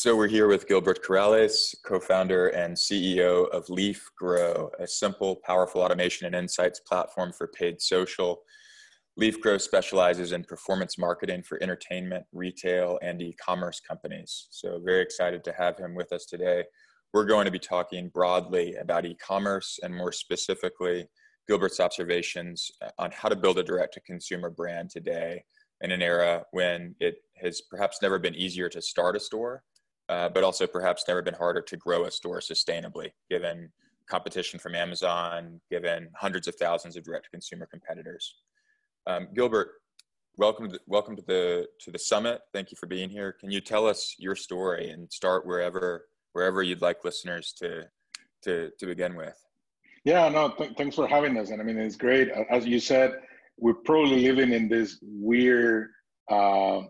So we're here with Gilbert Corrales, co-founder and CEO of Leaf Grow, a simple, powerful automation and insights platform for paid social. Leaf Grow specializes in performance marketing for entertainment, retail, and e-commerce companies. So very excited to have him with us today. We're going to be talking broadly about e-commerce and more specifically, Gilbert's observations uh, on how to build a direct-to-consumer brand today in an era when it has perhaps never been easier to start a store uh, but also perhaps never been harder to grow a store sustainably, given competition from Amazon, given hundreds of thousands of direct consumer competitors. Um, Gilbert, welcome to, welcome to the to the summit. Thank you for being here. Can you tell us your story and start wherever wherever you'd like listeners to to to begin with? Yeah, no, th- thanks for having us. And I mean, it's great. As you said, we're probably living in this weird uh,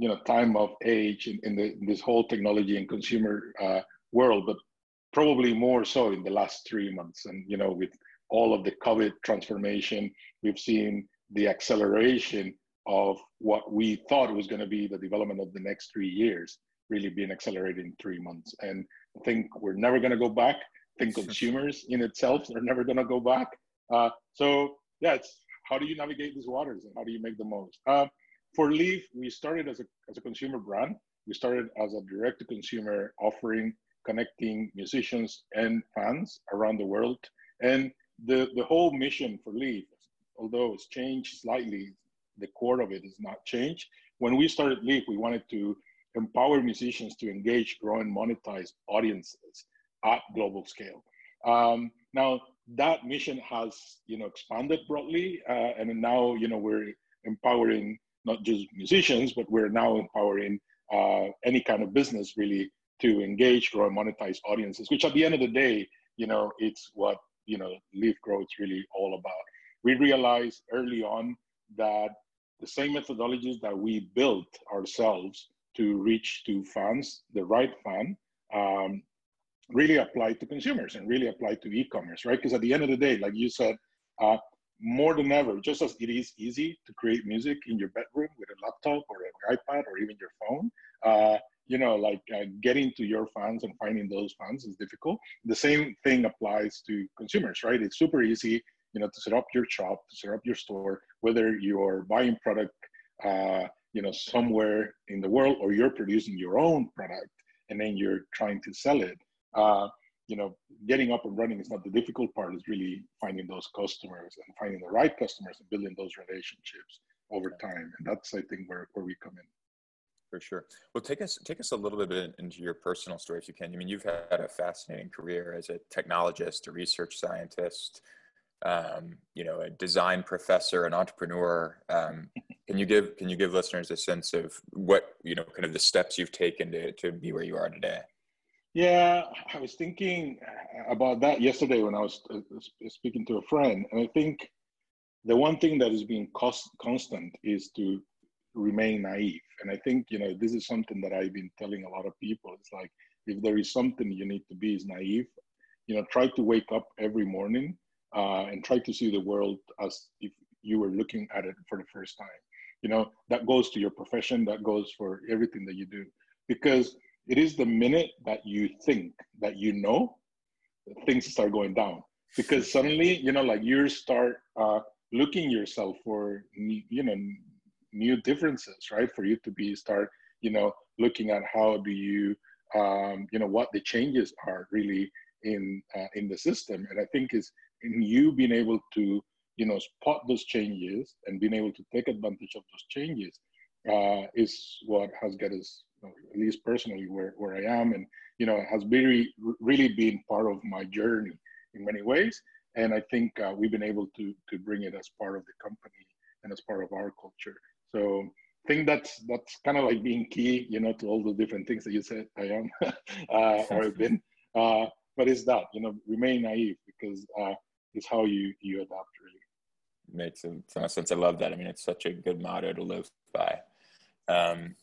you know time of age in, in, the, in this whole technology and consumer uh, world, but probably more so in the last three months. And you know, with all of the COVID transformation, we've seen the acceleration of what we thought was going to be the development of the next three years really being accelerated in three months. And I think we're never going to go back. I think consumers in itself are never going to go back. Uh, so yeah, it's how do you navigate these waters and how do you make the most? Uh, for Leaf, we started as a, as a consumer brand. We started as a direct to consumer offering, connecting musicians and fans around the world. And the, the whole mission for Leaf, although it's changed slightly, the core of it is not changed. When we started Leaf, we wanted to empower musicians to engage, grow, and monetize audiences at global scale. Um, now that mission has, you know, expanded broadly, uh, and now, you know, we're empowering not just musicians, but we're now empowering uh, any kind of business really to engage, grow, and monetize audiences. Which at the end of the day, you know, it's what you know Leaf Growth is really all about. We realized early on that the same methodologies that we built ourselves to reach to fans, the right fan, um, really apply to consumers and really apply to e-commerce, right? Because at the end of the day, like you said, uh, more than ever, just as it is easy to create music in your bedroom with a laptop or an iPad or even your phone, uh, you know, like uh, getting to your fans and finding those fans is difficult. The same thing applies to consumers, right? It's super easy, you know, to set up your shop, to set up your store, whether you're buying product, uh, you know, somewhere in the world or you're producing your own product and then you're trying to sell it. Uh, you know, getting up and running is not the difficult part. It's really finding those customers and finding the right customers and building those relationships over time. And that's, I think, where, where we come in. For sure. Well, take us take us a little bit into your personal story, if you can. I mean, you've had a fascinating career as a technologist, a research scientist, um, you know, a design professor, an entrepreneur. Um, can you give can you give listeners a sense of what you know, kind of the steps you've taken to to be where you are today? Yeah, I was thinking about that yesterday when I was uh, speaking to a friend, and I think the one thing that is being cost constant is to remain naive. And I think you know this is something that I've been telling a lot of people. It's like if there is something you need to be is naive. You know, try to wake up every morning uh, and try to see the world as if you were looking at it for the first time. You know, that goes to your profession. That goes for everything that you do because it is the minute that you think that you know, things start going down because suddenly, you know, like you start uh, looking yourself for, you know, new differences, right? For you to be start, you know, looking at how do you, um, you know, what the changes are really in uh, in the system. And I think is in you being able to, you know, spot those changes and being able to take advantage of those changes uh, is what has got us at least personally where, where I am. And you know has really really been part of my journey in many ways. And I think uh, we've been able to to bring it as part of the company and as part of our culture. So I think that's that's kind of like being key you know to all the different things that you said I am uh, or have been uh, but it's that you know remain naive because uh, it's how you you adapt really. Makes a ton of sense. I love that. I mean it's such a good motto to live by um,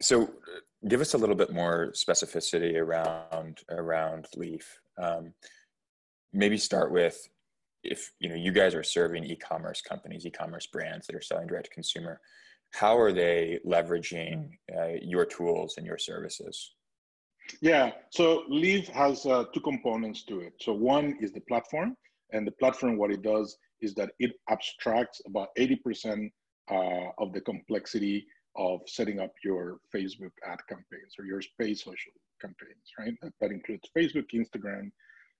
so, give us a little bit more specificity around around Leaf. Um, maybe start with if you know you guys are serving e-commerce companies, e-commerce brands that are selling direct to consumer. how are they leveraging uh, your tools and your services? Yeah, so Leaf has uh, two components to it. So one is the platform, and the platform, what it does is that it abstracts about 80% uh, of the complexity of setting up your Facebook ad campaigns or your paid social campaigns, right? That, includes Facebook, Instagram,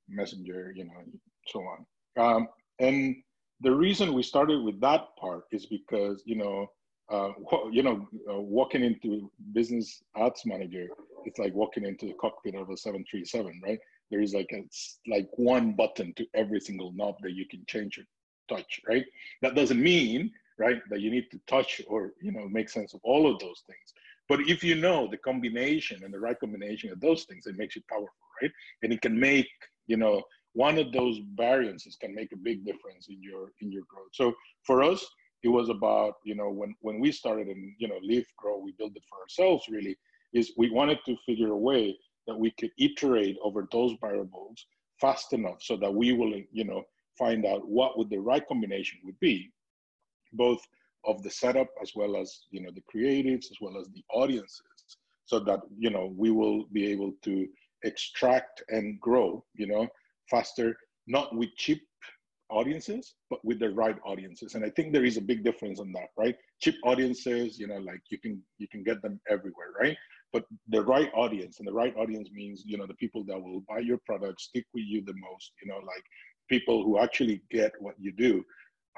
Messenger, you know, so on. Um, and the reason we started with that part is because, you know, uh, you know, uh, walking into business ads manager, it's like walking into the cockpit of a 737, right? There is like a, like one button to every single knob that you can change or touch, right? That doesn't mean, right, that you need to touch or you know make sense of all of those things. But if you know the combination and the right combination of those things, it makes it powerful, right? And it can make you know one of those variances can make a big difference in your in your growth. So for us, it was about you know when when we started and you know Leaf Grow, we built it for ourselves. Really, is we wanted to figure a way that we could iterate over those variables fast enough so that we will you know find out what would the right combination would be, both of the setup as well as you know the creatives as well as the audiences, so that you know we will be able to extract and grow you know faster, not with cheap audiences, but with the right audiences. And I think there is a big difference on that, right? Cheap audiences, you know, like you can you can get them everywhere, right? But the right audience, and the right audience means, you know, the people that will buy your product, stick with you the most, you know, like people who actually get what you do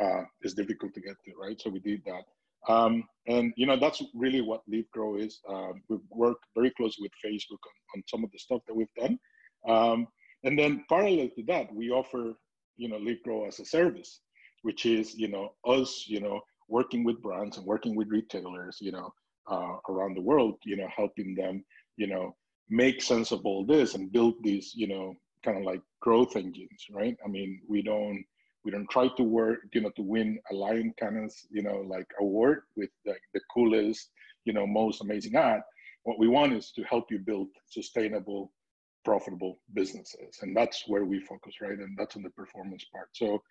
uh, difficult to get to, right? So we did that. Um, and you know that's really what Leaf Grow is. Um, we've worked very closely with Facebook on, on some of the stuff that we've done. Um, and then parallel to that, we offer, you know, Leaf Grow as a service, which is, you know, us, you know, working with brands and working with retailers, you know, uh, around the world, you know, helping them, you know, make sense of all this and build these, you know, kind of like growth engines, right? I mean, we don't we don't try to work, you know, to win a Lion Cannes, you know, like award with the coolest, you know, most amazing ad. What we want is to help you build sustainable profitable businesses. And that's where we focus, right? And that's on the performance part. So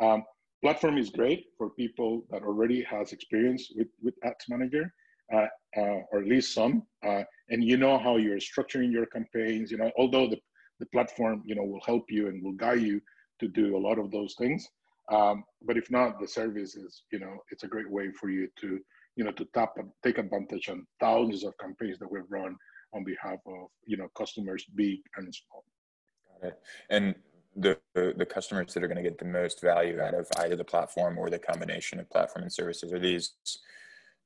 um, platform is great for people that already has experience with, with Ads Manager, uh, uh, or at least some, uh, and you know how you're structuring your campaigns, you know, although the, the platform, you know, will help you and will guide you to do a lot of those things. Um, but if not, the service is, you know, it's a great way for you to, you know, to tap and take advantage on thousands of campaigns that we've run on behalf of you know customers big and small. Got it. And the, the, the customers that are going to get the most value out of either the platform or the combination of platform and services are these,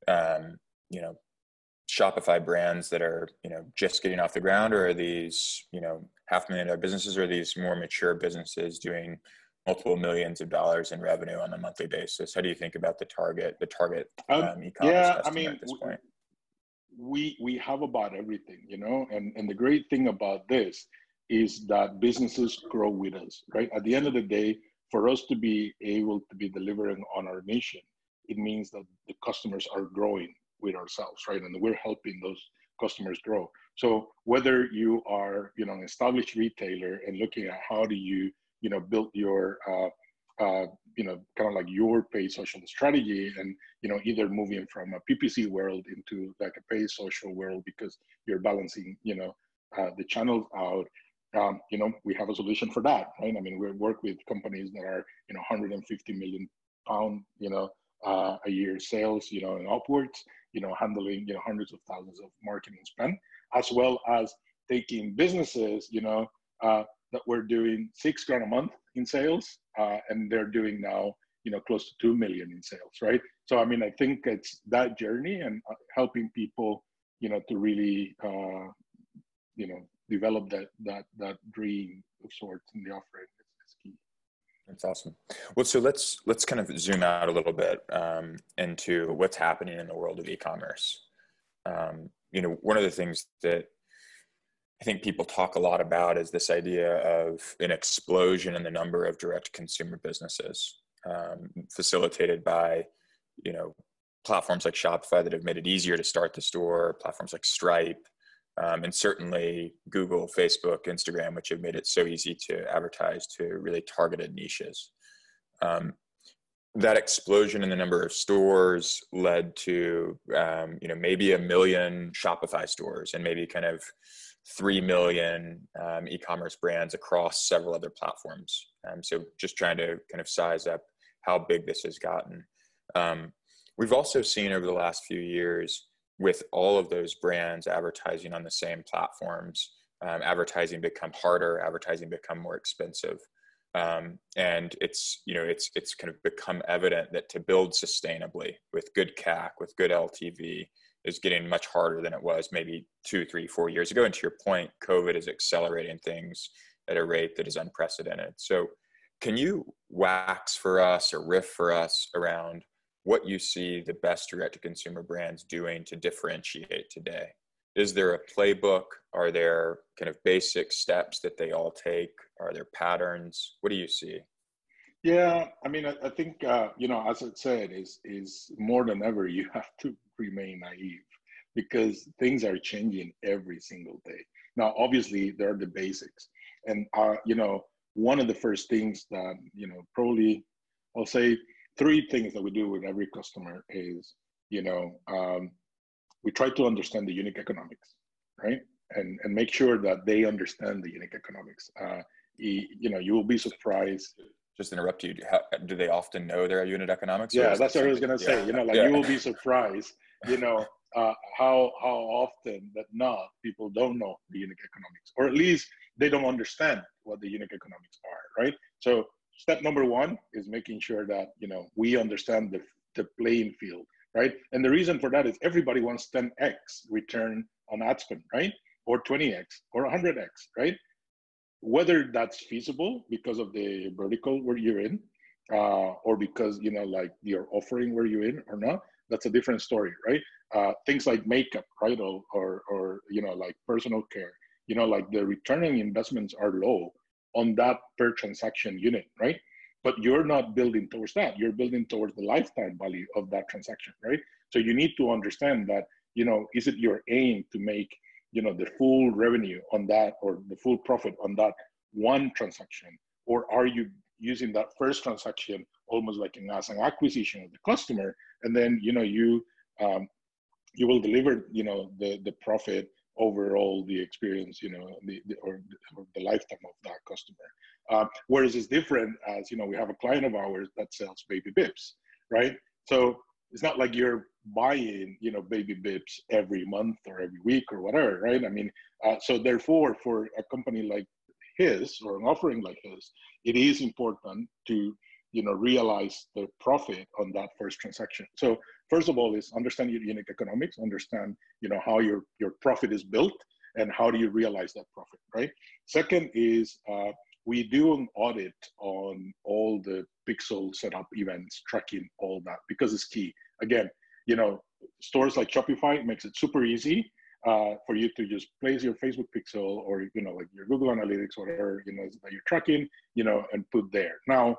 um, you know, Shopify brands that are you know just getting off the ground, or are these you know half million dollar businesses, or are these more mature businesses doing multiple millions of dollars in revenue on a monthly basis? How do you think about the target, the target um, um, e-commerce yeah, I mean, at this point? we we have about everything you know and and the great thing about this is that businesses grow with us right at the end of the day for us to be able to be delivering on our mission it means that the customers are growing with ourselves right and we're helping those customers grow so whether you are you know an established retailer and looking at how do you you know build your uh, uh, you know, kind of like your paid social strategy and, you know, either moving from a PPC world into like a paid social world because you're balancing, you know, uh, the channels out. Um, you know, we have a solution for that, right? I mean, we work with companies that are, you know, 150 million pound, you know, uh, a year sales, you know, and upwards, you know, handling, you know, hundreds of thousands of marketing spend, as well as taking businesses, you know, uh, that we're doing six grand a month in sales, uh, and they're doing now, you know, close to two million in sales, right? So I mean, I think it's that journey and uh, helping people, you know, to really, uh, you know, develop that that that dream of sorts in the offering. That's awesome. Well, so let's let's kind of zoom out a little bit um, into what's happening in the world of e-commerce. Um, you know, one of the things that I think people talk a lot about is this idea of an explosion in the number of direct consumer businesses um, facilitated by, you know, platforms like Shopify that have made it easier to start the store, platforms like Stripe, um, and certainly Google, Facebook, Instagram, which have made it so easy to advertise to really targeted niches. Um, that explosion in the number of stores led to um, you know maybe a million Shopify stores and maybe kind of three million um, e-commerce brands across several other platforms. Um, so just trying to kind of size up how big this has gotten. Um, we've also seen over the last few years with all of those brands advertising on the same platforms, um, advertising become harder, advertising become more expensive um, and it's you know it's it's kind of become evident that to build sustainably with good CAC with good LTV is getting much harder than it was maybe two, three, four years ago. And to your point, COVID is accelerating things at a rate that is unprecedented. So, can you wax for us or riff for us around what you see the best direct to consumer brands doing to differentiate today? is there a playbook? Are there kind of basic steps that they all take? Are there patterns? What do you see? Yeah i mean i, I think uh, you know as i said is is more than ever you have to remain naive because things are changing every single day. Now obviously there are the basics. And uh, you know one of the first things that you know probably i'll say three things that we do with every customer is you know um, we try to understand the unit economics, right? And and make sure that they understand the unit economics. Uh, you know, you will be surprised. Just interrupt you. How, do they often know their unit economics? Yeah, that's what I was gonna say. Yeah. You know, like yeah. you will be surprised. You know, uh, how how often that not people don't know the unit economics, or at least they don't understand what the unit economics are, right? So step number one is making sure that you know we understand the the playing field right? And the reason for that is everybody wants 10x return on ad spend, right? Or 20x or 100x, right? Whether that's feasible because of the vertical where you're in, uh, or because you know like you're offering where you're in or not, that's a different story, right? Uh, things like makeup, right, or, or or you know like personal care, you know like the returning investments are low on that per transaction unit, right? but you're not building towards that. You're building towards the lifetime value of that transaction right? So you need to understand that you know is it your aim to make you know the full revenue on that or the full profit on that one transaction? Or are you using that first transaction almost like an, as an acquisition of the customer and then you know you um, you will deliver you know the the profit overall the experience you know the, the or, or, the lifetime of that customer. Uh, whereas it's different as you know we have a client of ours that sells baby bibs right? So it's not like you're buying you know baby bibs every month or every week or whatever right? I mean uh, so therefore for a company like his or an offering like his it is important to you know realize the profit on that first transaction. So first of all is understand your unit economics understand you know how your your profit is built and how do you realize that profit right? Second is uh, we do an audit on all the pixel setup events tracking all that because it's key. Again you know stores like shopify makes it super easy uh, for you to just place your facebook pixel or you know like your google analytics whatever you know that you're tracking you know and put there. Now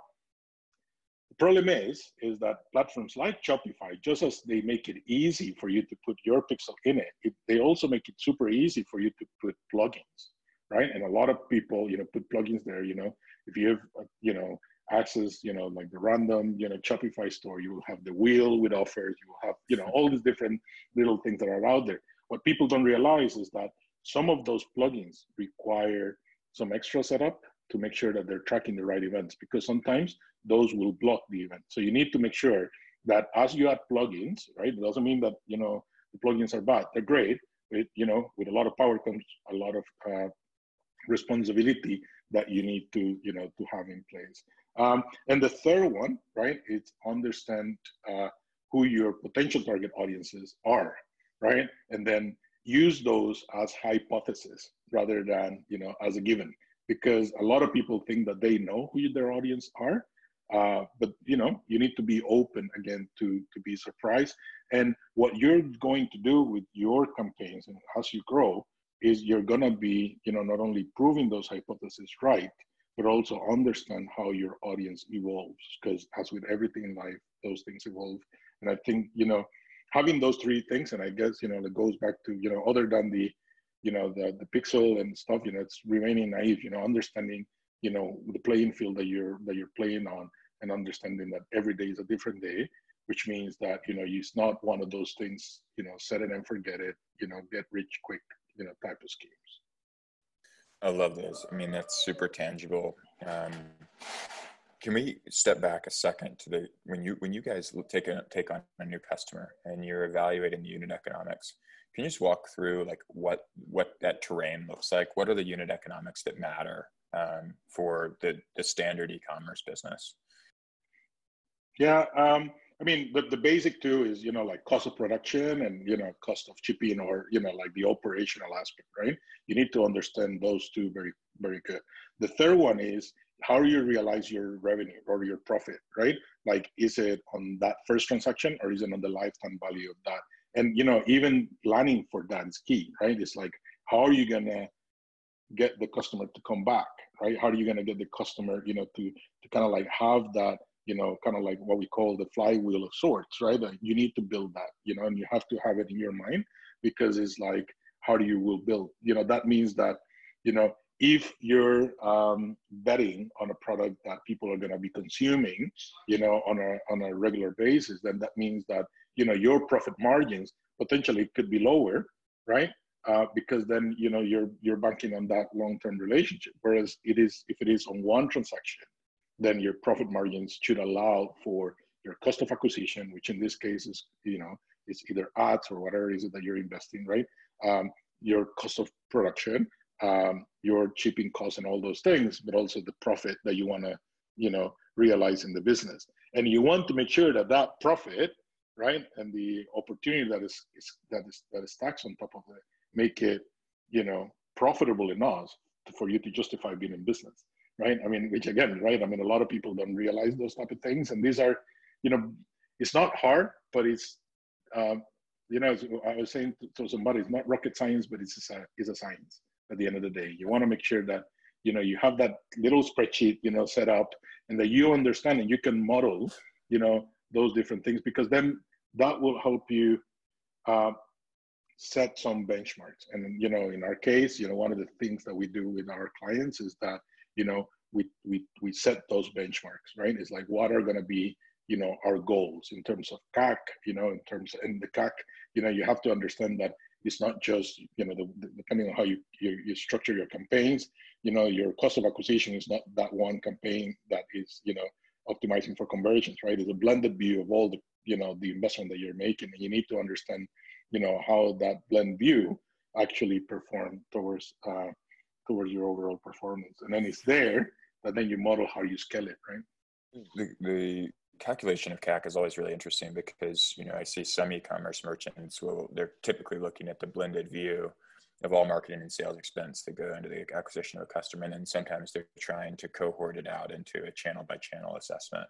problem is, is that platforms like Shopify, just as they make it easy for you to put your pixel in it, it, they also make it super easy for you to put plugins, right? And a lot of people, you know, put plugins there. You know, if you have, uh, you know, access, you know, like the random, you know, Shopify store, you will have the wheel with offers, you will have, you know, all these different little things that are out there. What people don't realize is that some of those plugins require some extra setup to make sure that they're tracking the right events because sometimes those will block the event. So you need to make sure that as you add plugins, right, it doesn't mean that, you know, the plugins are bad. They're great. With, you know, with a lot of power comes a lot of uh, responsibility that you need to, you know, to have in place. Um, and the third one, right, is understand uh, who your potential target audiences are, right? And then use those as hypotheses rather than, you know, as a given because a lot of people think that they know who their audience are. Uh, but you know you need to be open again to to be surprised. And what you're going to do with your campaigns and as you grow is you're going to be you know not only proving those hypotheses right but also understand how your audience evolves. Because as with everything in life those things evolve. And i think you know having those three things and i guess you know it goes back to you know other than the you know the the pixel and stuff you know it's remaining naive you know understanding you know the playing field that you're that you're playing on and understanding that every day is a different day, which means that you know it's not one of those things, you know, set it and forget it, you know, get rich quick, you know, type of schemes. I love those. I mean, that's super tangible. Um, can we step back a second to the when you when you guys take a take on a new customer and you're evaluating the unit economics? Can you just walk through like what what that terrain looks like? What are the unit economics that matter um, for the the standard e-commerce business? Yeah, um, I mean the, the basic two is you know like cost of production and you know cost of shipping or you know like the operational aspect, right? You need to understand those two very very good. The third one is how you realize your revenue or your profit, right? Like is it on that first transaction or is it on the lifetime value of that? And you know even planning for that is key right? It's like how are you gonna get the customer to come back right? How are you gonna get the customer you know to to kind of like have that you know kind of like what we call the flywheel of sorts right? You need to build that you know and you have to have it in your mind because it's like how do you will build? You know that means that you know if you're um, betting on a product that people are going to be consuming you know on a on a regular basis then that means that you know your profit margins potentially could be lower right? Uh, because then you know you're you're banking on that long-term relationship. Whereas it is if it is on one transaction then your profit margins should allow for your cost of acquisition which in this case is you know it's either ads or whatever it is that you're investing right? Um, your cost of production um, your shipping costs and all those things but also the profit that you want to you know realize in the business. And you want to make sure that that profit right? And the opportunity that is, is that is that is taxed on top of it, make it, you know, profitable enough for you to justify being in business, right? I mean, which again, right? I mean, a lot of people don't realize those type of things, and these are, you know, it's not hard, but it's, um, you know, I was saying to somebody, it's not rocket science, but it's a it's a science. At the end of the day, you want to make sure that you know you have that little spreadsheet, you know, set up, and that you understand and you can model, you know, those different things because then that will help you uh, set some benchmarks. And you know, in our case, you know, one of the things that we do with our clients is that you know we we we set those benchmarks, right? It's like what are going to be you know our goals in terms of CAC, you know, in terms of, and the CAC, you know, you have to understand that it's not just you know the, depending on how you, you, you structure your campaigns you know your cost of acquisition is not that one campaign that is you know optimizing for conversions, right? It's a blended view of all the, you know, the investment that you're making. And you need to understand, you know, how that blend view actually perform towards uh, towards your overall performance. And then it's there that then you model how you scale it, right? The, the calculation of CAC is always really interesting because, you know, I see some e-commerce merchants will, they're typically looking at the blended view of all marketing and sales expense that go into the acquisition of a customer. And then sometimes they're trying to cohort it out into a channel by channel assessment.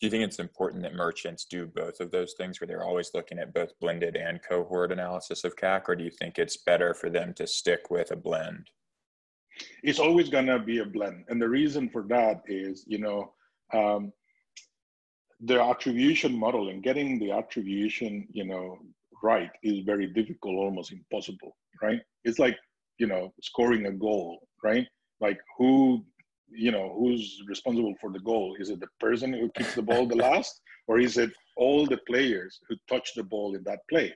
Do you think it's important that merchants do both of those things where they're always looking at both blended and cohort analysis of CAC, or do you think it's better for them to stick with a blend? It's always going to be a blend. And the reason for that is, you know, um, the attribution model and getting the attribution, you know, right is very difficult, almost impossible, right? It's like, you know, scoring a goal, right? Like who, you know, who's responsible for the goal? Is it the person who kicks the ball the last, or is it all the players who touch the ball in that play,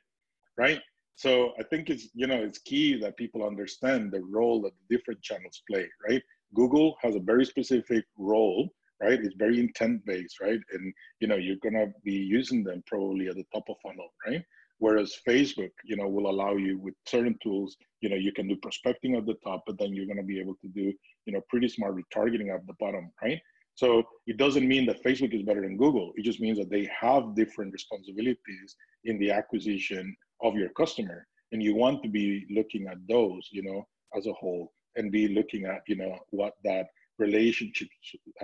right? So I think it's, you know, it's key that people understand the role that the different channels play, right? Google has a very specific role right? It's very intent based, right? And you know, you're gonna be using them probably at the top of funnel, right? Whereas Facebook, you know, will allow you with certain tools, you know, you can do prospecting at the top, but then you're going to be able to do, you know, pretty smart retargeting at the bottom, right? So it doesn't mean that Facebook is better than Google. It just means that they have different responsibilities in the acquisition of your customer. And you want to be looking at those, you know, as a whole and be looking at, you know, what that relationship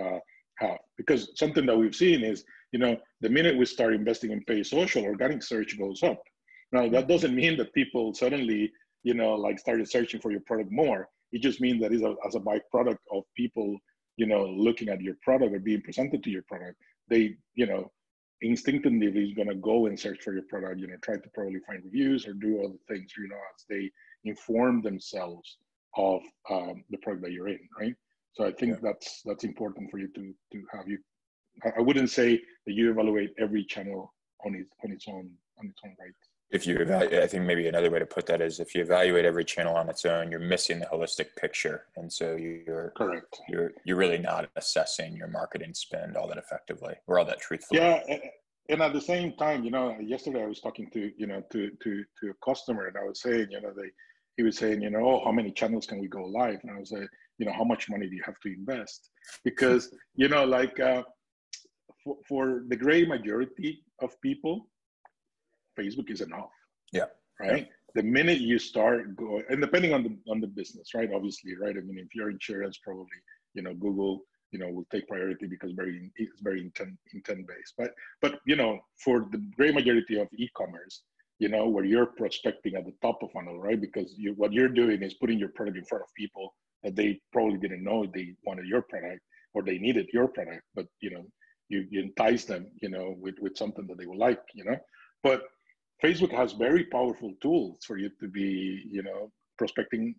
uh, have. Because something that we've seen is, you know, the minute we start investing in paid social, organic search goes up. Now, that doesn't mean that people suddenly, you know, like started searching for your product more. It just means that that is as a byproduct of people, you know, looking at your product or being presented to your product. They, you know, instinctively is going to go and search for your product, you know, try to probably find reviews or do other things, you know, as they inform themselves of um, the product that you're in, right? So I think yeah. that's that's important for you to to have you I wouldn't say that you evaluate every channel on its on its own on its own right if you evaluate, I think maybe another way to put that is if you evaluate every channel on its own, you're missing the holistic picture, and so you're correct. You're you're really not assessing your marketing spend all that effectively or all that truthfully. Yeah, and at the same time, you know, yesterday I was talking to you know to to to a customer, and I was saying, you know, they he was saying, you know, oh, how many channels can we go live? And I was like, you know, how much money do you have to invest? Because you know, like uh, for for the great majority of people, Facebook is enough. Yeah. Right. Yeah. The minute you start going, and depending on the on the business, right? Obviously, right. I mean, if you're insurance, probably you know Google, you know, will take priority because very it's very intent intent based. But but you know, for the great majority of e-commerce, you know, where you're prospecting at the top of funnel, right? Because you what you're doing is putting your product in front of people that they probably didn't know they wanted your product or they needed your product, but you know, you, you entice them, you know, with with something that they will like, you know. But Facebook has very powerful tools for you to be, you know, prospecting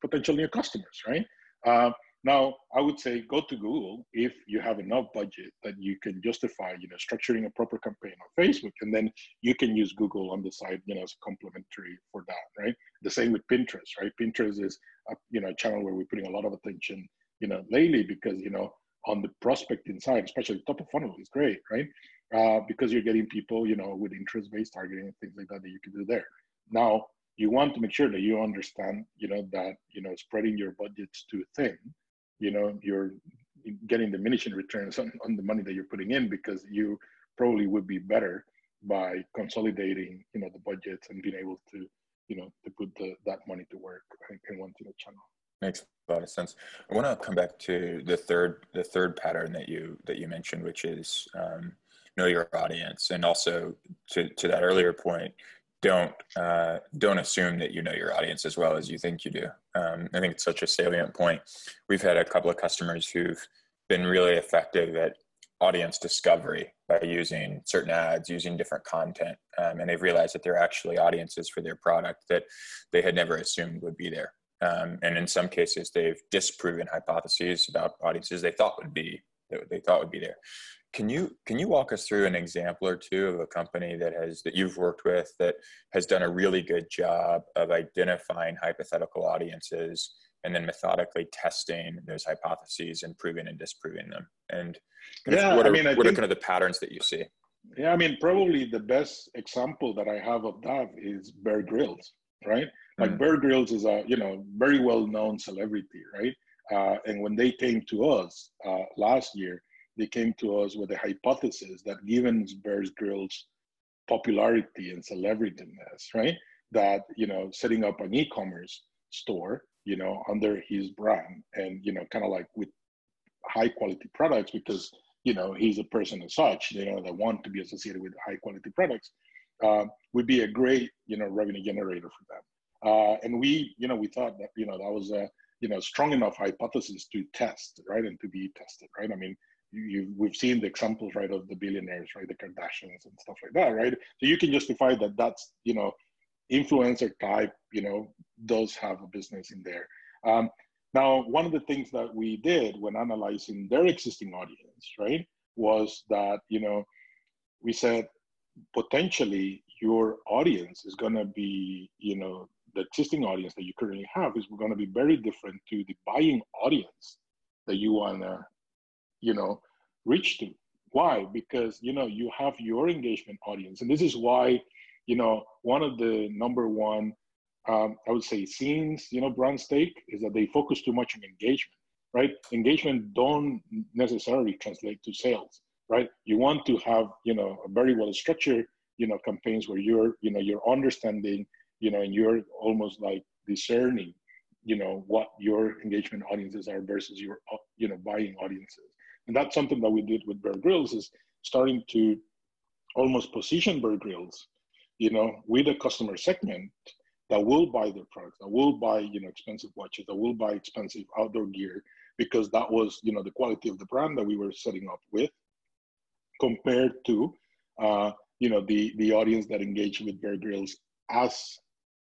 potential new customers, right? Uh, now, I would say go to Google if you have enough budget that you can justify, you know, structuring a proper campaign on Facebook, and then you can use Google on the side, you know, as a complementary for that, right? The same with Pinterest, right? Pinterest is a, you know, channel where we're putting a lot of attention, you know, lately because you know on the prospecting side, especially top of funnel, is great, right? uh, because you're getting people, you know, with interest-based targeting and things like that that you can do there. Now, you want to make sure that you understand, you know, that you know spreading your budgets too thin, you know, you're getting diminishing returns on, on the money that you're putting in because you probably would be better by consolidating, you know, the budgets and being able to, you know, to put the, that money to work in one single channel. Makes a lot of sense. I want to come back to the third the third pattern that you that you mentioned, which is um, know your audience and also to, to that earlier point don't uh, don't assume that you know your audience as well as you think you do. Um, i think it's such a salient point. We've had a couple of customers who've been really effective at audience discovery by using certain ads using different content um, and they've realized that they're actually audiences for their product that they had never assumed would be there. Um, and in some cases they've disproven hypotheses about audiences they thought would be that they thought would be there can you can you walk us through an example or two of a company that has that you've worked with that has done a really good job of identifying hypothetical audiences and then methodically testing those hypotheses and proving and disproving them? And yeah, what are, I mean, I what think, are kind of the patterns that you see? Yeah, I mean, probably the best example that I have of that is Bear Grylls, right? Like mm. Bear Grylls is a you know very well known celebrity, right? Uh, and when they came to us uh, last year, they came to us with a hypothesis that given Bear Grylls' popularity and celebrityness, right, that you know setting up an e-commerce store, you know, under his brand and you know kind of like with high quality products because you know he's a person as such, you know, that want to be associated with high quality products, uh, would be a great you know revenue generator for them. Uh, and we, you know, we thought that you know that was a you know strong enough hypothesis to test, right, and to be tested, right. I mean, you, we've seen the examples right of the billionaires right the kardashians and stuff like that right? So you can justify that that's you know influencer type you know does have a business in there. Um, now one of the things that we did when analyzing their existing audience right was that you know we said potentially your audience is going to be you know the existing audience that you currently have is going to be very different to the buying audience that you want to you know, reach to. Why? Because, you know, you have your engagement audience. And this is why, you know, one of the number one, um, I would say scenes, you know, brand stake is that they focus too much on engagement, right? Engagement don't necessarily translate to sales, right? You want to have, you know, a very well structured, you know, campaigns where you're, you know, you're understanding, you know, and you're almost like discerning, you know, what your engagement audiences are versus your, you know, buying audiences. And that's something that we did with Bear Grylls is starting to almost position Bear Grylls, you know, with a customer segment that will buy their products, that will buy, you know, expensive watches, that will buy expensive outdoor gear, because that was, you know, the quality of the brand that we were setting up with, compared to, uh, you know, the the audience that engaged with Bear Grylls as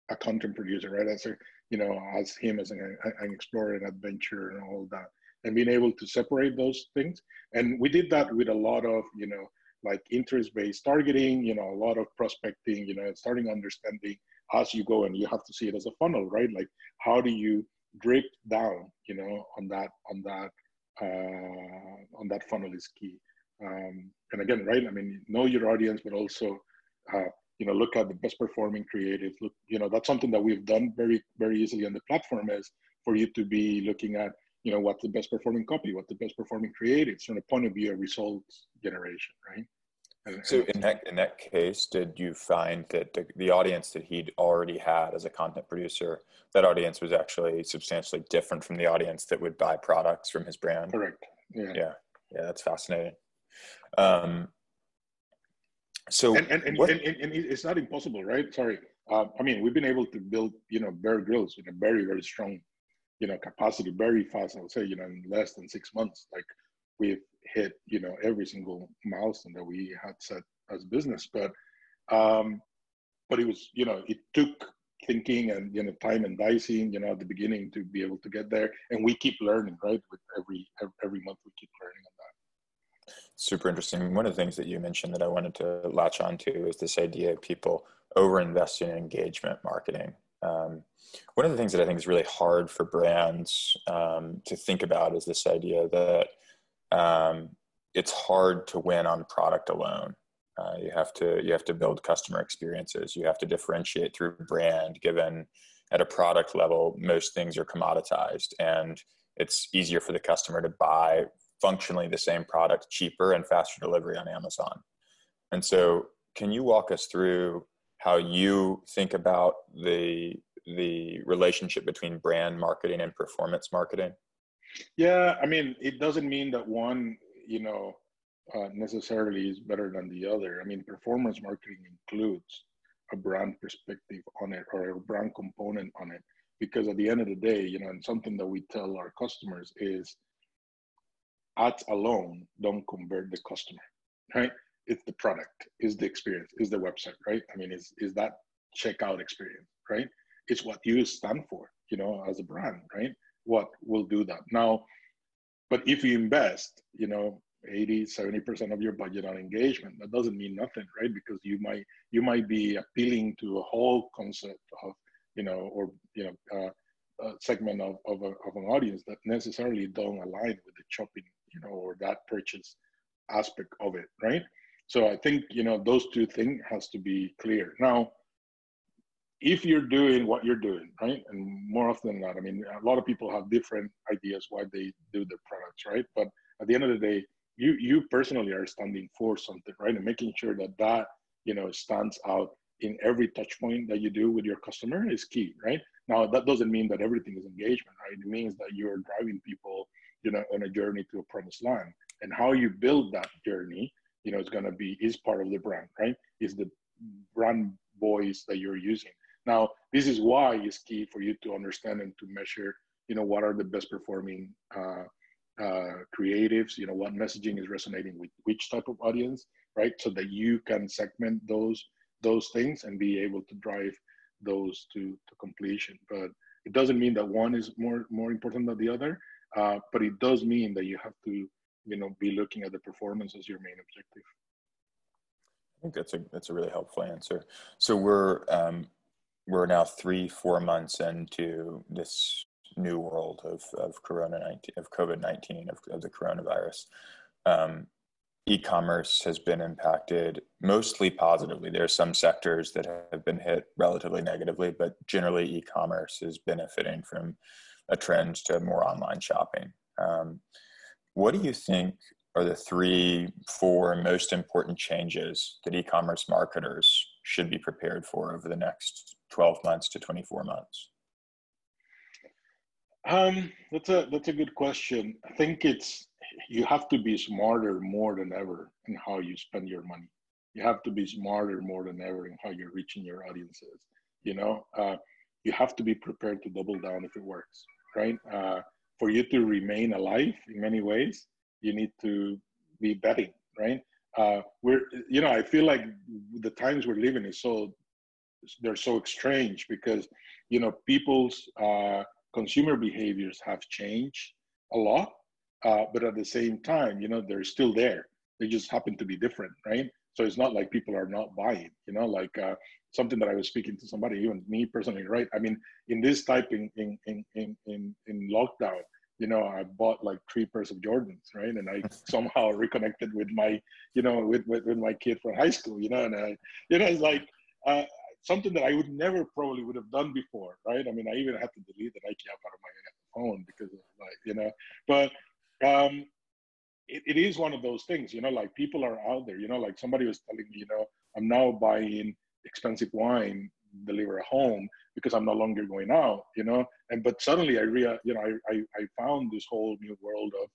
a content producer, right? As a, you know, as him as an, an explorer and adventurer and all that. And being able to separate those things. And we did that with a lot of, you know, like interest-based targeting, you know, a lot of prospecting, you know, and starting understanding as you go, and you have to see it as a funnel, right? Like, how do you drip down, you know, on that on that uh, on that funnel is key. Um, and again, right? I mean, know your audience, but also, uh, you know, look at the best performing creatives. Look, you know, that's something that we've done very very easily on the platform is for you to be looking at you know what's the best performing copy what's the best performing creatives from the point of view of results generation right? And, so in that in that case did you find that the, the audience that he'd already had as a content producer that audience was actually substantially different from the audience that would buy products from his brand? Correct. Yeah. Yeah. Yeah that's fascinating. Um so and and, and, and, and it's not impossible right? Sorry. Uh, i mean we've been able to build you know Bear Grylls with a very very strong you know capacity very fast i would say you know in less than six months like we've hit you know every single milestone that we had set as business. But um but it was you know it took thinking and you know time and dicing you know at the beginning to be able to get there. And we keep learning right? With every every month we keep learning on that. Super interesting. One of the things that you mentioned that i wanted to latch on to is this idea of people over investing in engagement marketing um, one of the things that I think is really hard for brands um, to think about is this idea that um, it's hard to win on product alone. Uh, you have to you have to build customer experiences. You have to differentiate through brand. Given at a product level, most things are commoditized, and it's easier for the customer to buy functionally the same product cheaper and faster delivery on Amazon. And so, can you walk us through how you think about the the relationship between brand marketing and performance marketing? Yeah, I mean, it doesn't mean that one, you know, uh, necessarily is better than the other. I mean, performance marketing includes a brand perspective on it or a brand component on it, because at the end of the day, you know, and something that we tell our customers is ads alone don't convert the customer, right? It's the product, is the experience, is the website, right? I mean, is is that checkout experience, right? It's what you stand for, you know, as a brand, right? What will do that. Now, but if you invest, you know, 80, 70% of your budget on engagement, that doesn't mean nothing, right? Because you might you might be appealing to a whole concept of, you know, or you know, uh, segment of, of, a, of an audience that necessarily don't align with the shopping, you know, or that purchase aspect of it, right? So I think you know those two things has to be clear. Now, if you're doing what you're doing, right, and more often than not, I mean, a lot of people have different ideas why they do their products, right? But at the end of the day, you you personally are standing for something, right, and making sure that that you know stands out in every touch point that you do with your customer is key, right? Now that doesn't mean that everything is engagement, right? It means that you're driving people, you know, on a journey to a promised land, and how you build that journey you know, it's going to be is part of the brand, right? Is the brand voice that you're using. Now, this is why it's key for you to understand and to measure, you know, what are the best performing uh, uh, creatives, you know, what messaging is resonating with which type of audience, right? So that you can segment those those things and be able to drive those to, to completion. But it doesn't mean that one is more more important than the other. Uh, but it does mean that you have to you know be looking at the performance as your main objective? I think that's a that's a really helpful answer. So we're um, we're now three four months into this new world of of corona 19 of covid-19 of, of the coronavirus. Um, e-commerce has been impacted mostly positively. There are some sectors that have been hit relatively negatively but generally e-commerce is benefiting from a trend to more online shopping. Um, what do you think are the three, four most important changes that e-commerce marketers should be prepared for over the next 12 months to 24 months? Um, that's a that's a good question. I think it's you have to be smarter more than ever in how you spend your money. You have to be smarter more than ever in how you're reaching your audiences. You know, uh, you have to be prepared to double down if it works, right? Uh, for you to remain alive in many ways, you need to be betting, right? Uh, we're, you know, I feel like the times we're living is so, they're so strange because, you know, people's uh, consumer behaviors have changed a lot, uh, but at the same time, you know, they're still there. They just happen to be different, right? So it's not like people are not buying, you know, like uh, something that I was speaking to somebody, even me personally, right? I mean, in this type in in in in in lockdown, you know, I bought like three pairs of Jordans, right? And I somehow reconnected with my, you know, with, with, with my kid from high school, you know, and I, you know, it's like uh, something that I would never probably would have done before, right? I mean, I even had to delete the Nike app out of my phone because of like, you know, but um, it, it is one of those things, you know, like people are out there, you know, like somebody was telling me, you know, I'm now buying expensive wine deliver at home because I'm no longer going out, you know. And but suddenly I rea, you know, I, I, I found this whole new world of,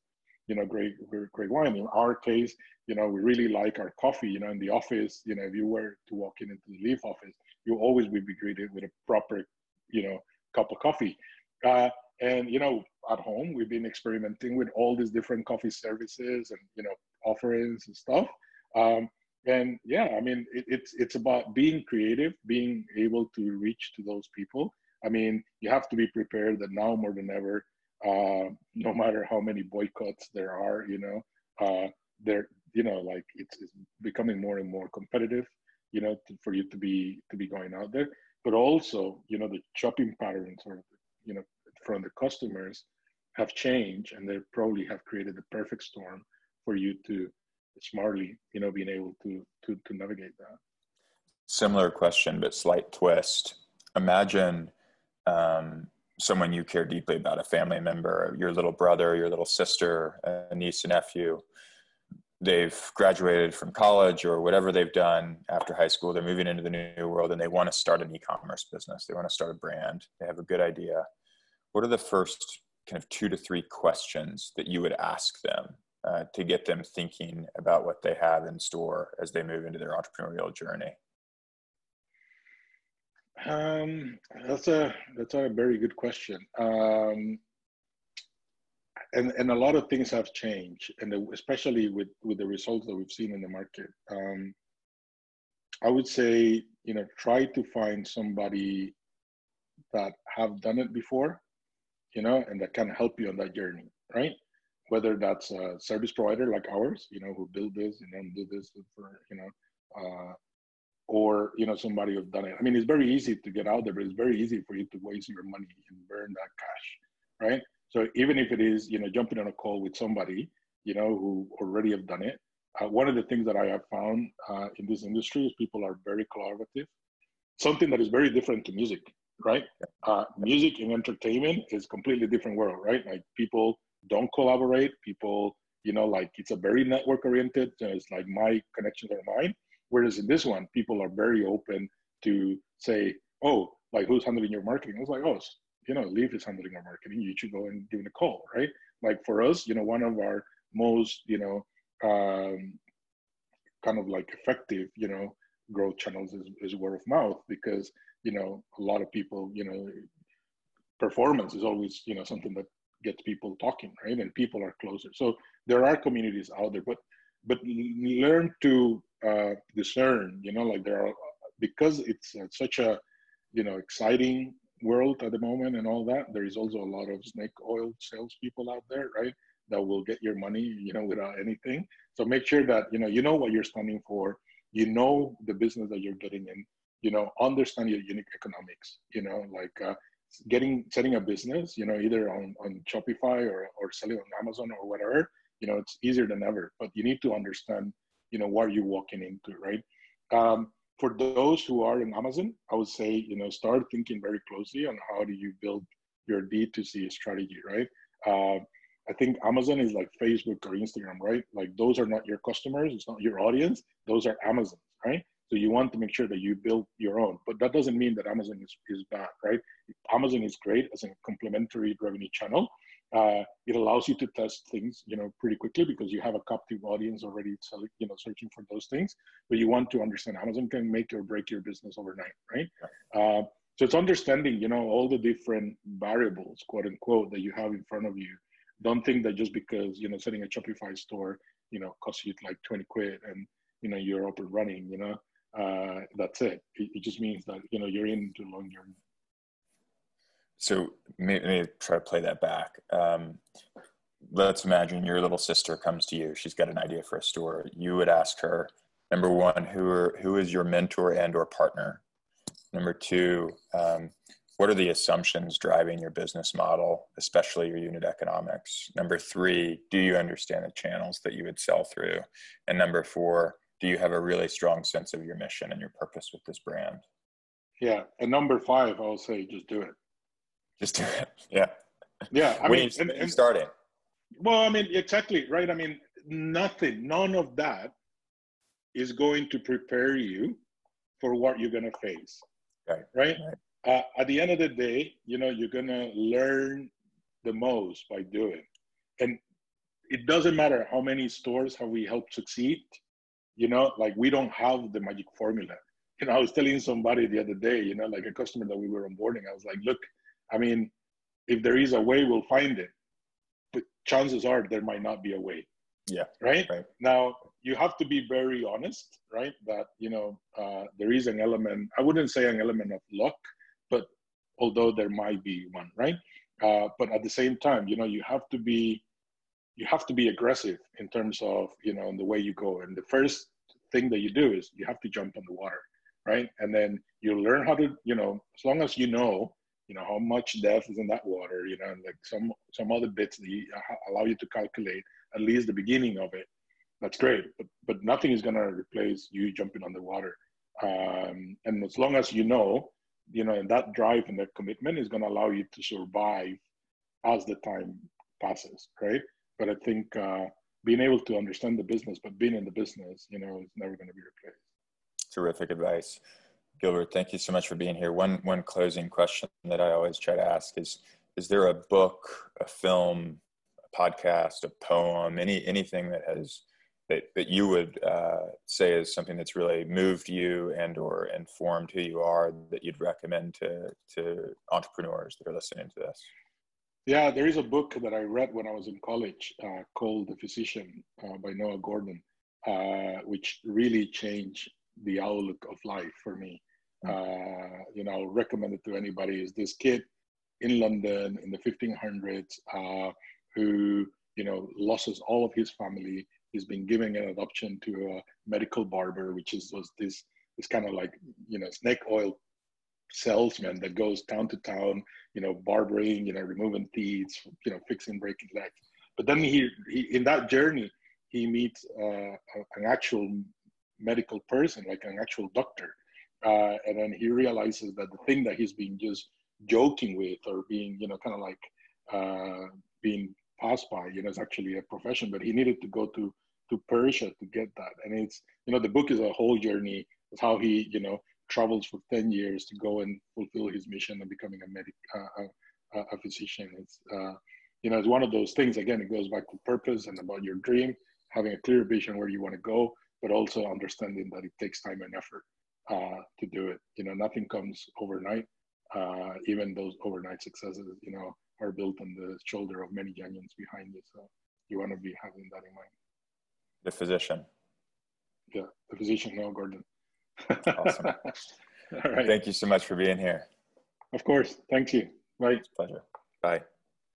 you know, great great wine. In our case, you know, we really like our coffee. You know, in the office, you know, if you were to walk in into the Leaf office, you always would be greeted with a proper, you know, cup of coffee. Uh, and you know, at home, we've been experimenting with all these different coffee services and you know offerings and stuff. Um, and yeah i mean it, it's it's about being creative being able to reach to those people. I mean you have to be prepared that now more than ever uh, no matter how many boycotts there are you know uh, there you know like it's, it's becoming more and more competitive you know to, for you to be to be going out there. But also you know the shopping patterns or you know from the customers have changed and they probably have created the perfect storm for you to smartly, you know, being able to to to navigate that. Similar question, but slight twist. Imagine um, someone you care deeply about, a family member, your little brother, your little sister, a niece, a nephew. They've graduated from college or whatever they've done after high school. They're moving into the new world and they want to start an e-commerce business. They want to start a brand. They have a good idea. What are the first kind of two to three questions that you would ask them uh, to get them thinking about what they have in store as they move into their entrepreneurial journey? Um, that's a that's a very good question. Um, and and a lot of things have changed, and especially with with the results that we've seen in the market. Um, I would say you know try to find somebody that have done it before, you know, and that can help you on that journey, right? Whether that's a service provider like ours, you know, who build this and then do this for, you know, uh, or, you know, somebody who's done it. I mean, it's very easy to get out there, but it's very easy for you to waste your money and burn that cash, right? So even if it is, you know, jumping on a call with somebody, you know, who already have done it, uh, one of the things that I have found uh, in this industry is people are very collaborative. Something that is very different to music, right? Uh, music and entertainment is completely different world, right? Like people don't collaborate. People, you know, like it's a very network oriented. Know, it's like my connections are mine. Whereas in this one, people are very open to say, oh, like who's handling your marketing? I was like, oh, you know, Leaf is handling our marketing. You should go and give a call, right? Like for us, you know, one of our most, you know, um, kind of like effective, you know, growth channels is, is word of mouth because, you know, a lot of people, you know, performance is always, you know, something that gets people talking, right? And people are closer. So there are communities out there, but but learn to uh, discern. You know, like there are because it's uh, such a you know exciting world at the moment and all that. There is also a lot of snake oil salespeople out there, right? That will get your money, you know, without anything. So make sure that you know you know what you're standing for. You know the business that you're getting in. You know, understand your unit economics. You know, like uh, getting setting a business, you know, either on, on Shopify or, or selling on Amazon or whatever, you know, it's easier than ever. But you need to understand, you know, what are you're walking into, right? Um, for those who are in Amazon, I would say, you know, start thinking very closely on how do you build your D2C strategy, right? Uh, I think Amazon is like Facebook or Instagram, right? Like those are not your customers, it's not your audience, those are Amazon, right? So you want to make sure that you build your own, but that doesn't mean that Amazon is, is bad, right? Amazon is great as a complementary revenue channel. Uh, it allows you to test things, you know, pretty quickly because you have a captive audience already, selling, you know, searching for those things. But you want to understand Amazon can make or break your business overnight, right? Uh, so it's understanding, you know, all the different variables, quote unquote, that you have in front of you. Don't think that just because you know setting a Shopify store, you know, costs you like twenty quid and you know you're up and running. You know, uh, that's it. it. it. just means that you know you're into long journey. So maybe, try to play that back. Um, let's imagine your little sister comes to you. She's got an idea for a store. You would ask her, number one, who are, who is your mentor and or partner? Number two, um, what are the assumptions driving your business model, especially your unit economics? Number three, do you understand the channels that you would sell through? And number four, do you have a really strong sense of your mission and your purpose with this brand? Yeah. And number five, I'll say just do it. Just do it. Yeah. Yeah. I mean, and, starting. Well, I mean, exactly, right? I mean, nothing, none of that is going to prepare you for what you're going to face. Right. Right. right. Uh, at the end of the day, you know, you're going to learn the most by doing. And it doesn't matter how many stores have we helped succeed. You know, like we don't have the magic formula. You know, I was telling somebody the other day, you know, like a customer that we were onboarding, I was like, look, I mean, if there is a way, we'll find it. But chances are there might not be a way. Yeah. Right? right. Now, you have to be very honest, right? That, you know, uh, there is an element, I wouldn't say an element of luck, but although there might be one, right? Uh, but at the same time, you know, you have to be, you have to be aggressive in terms of, you know, the way you go. And the first thing that you do is you have to jump on the water, right? And then you learn how to, you know, as long as you know, you know, how much depth is in that water, you know, and like some some other bits that you, uh, allow you to calculate at least the beginning of it that's great but, but nothing is going to replace you jumping on the water um, and as long as you know you know and that drive and that commitment is going to allow you to survive as the time passes right but i think uh, being able to understand the business but being in the business you know is never going to be replaced. Terrific advice. Gilbert thank you so much for being here. One one closing question that i always try to ask is is there a book a film a podcast, a poem, any anything that has that, that you would uh, say is something that's really moved you and or informed who you are that you'd recommend to to entrepreneurs that are listening to this? Yeah, there is a book that I read when I was in college uh, called The Physician uh, by Noah Gordon, uh, which really changed the outlook of life for me. Hmm. Uh, you know, I'll recommend it to anybody. Is this kid in London in the 1500s? who you know loses all of his family. He's been given an adoption to a medical barber, which is was this this kind of like you know snake oil salesman that goes town to town, you know, barbering, you know, removing teeth, you know, fixing breaking legs. But then he, he in that journey, he meets uh, an actual medical person, like an actual doctor, uh, and then he realizes that the thing that he's been just joking with or being, you know, kind of like uh, being passed by. You know, it's actually a profession, but he needed to go to to Persia to get that. And it's you know the book is a whole journey. It's how he you know travels for ten years to go and fulfill his mission of becoming a medic, uh, a, a, physician. It's uh, you know it's one of those things. Again, it goes back to purpose and about your dream, having a clear vision where you want to go, but also understanding that it takes time and effort uh, to do it. You know, nothing comes overnight. Uh, even those overnight successes, you know, are built on the shoulder of many giants behind you. So you want to be having that in mind. The physician. Yeah, the physician, Noah Gordon. Awesome. All right. Thank you so much for being here. Of course. Thank you. Bye. Pleasure. Bye.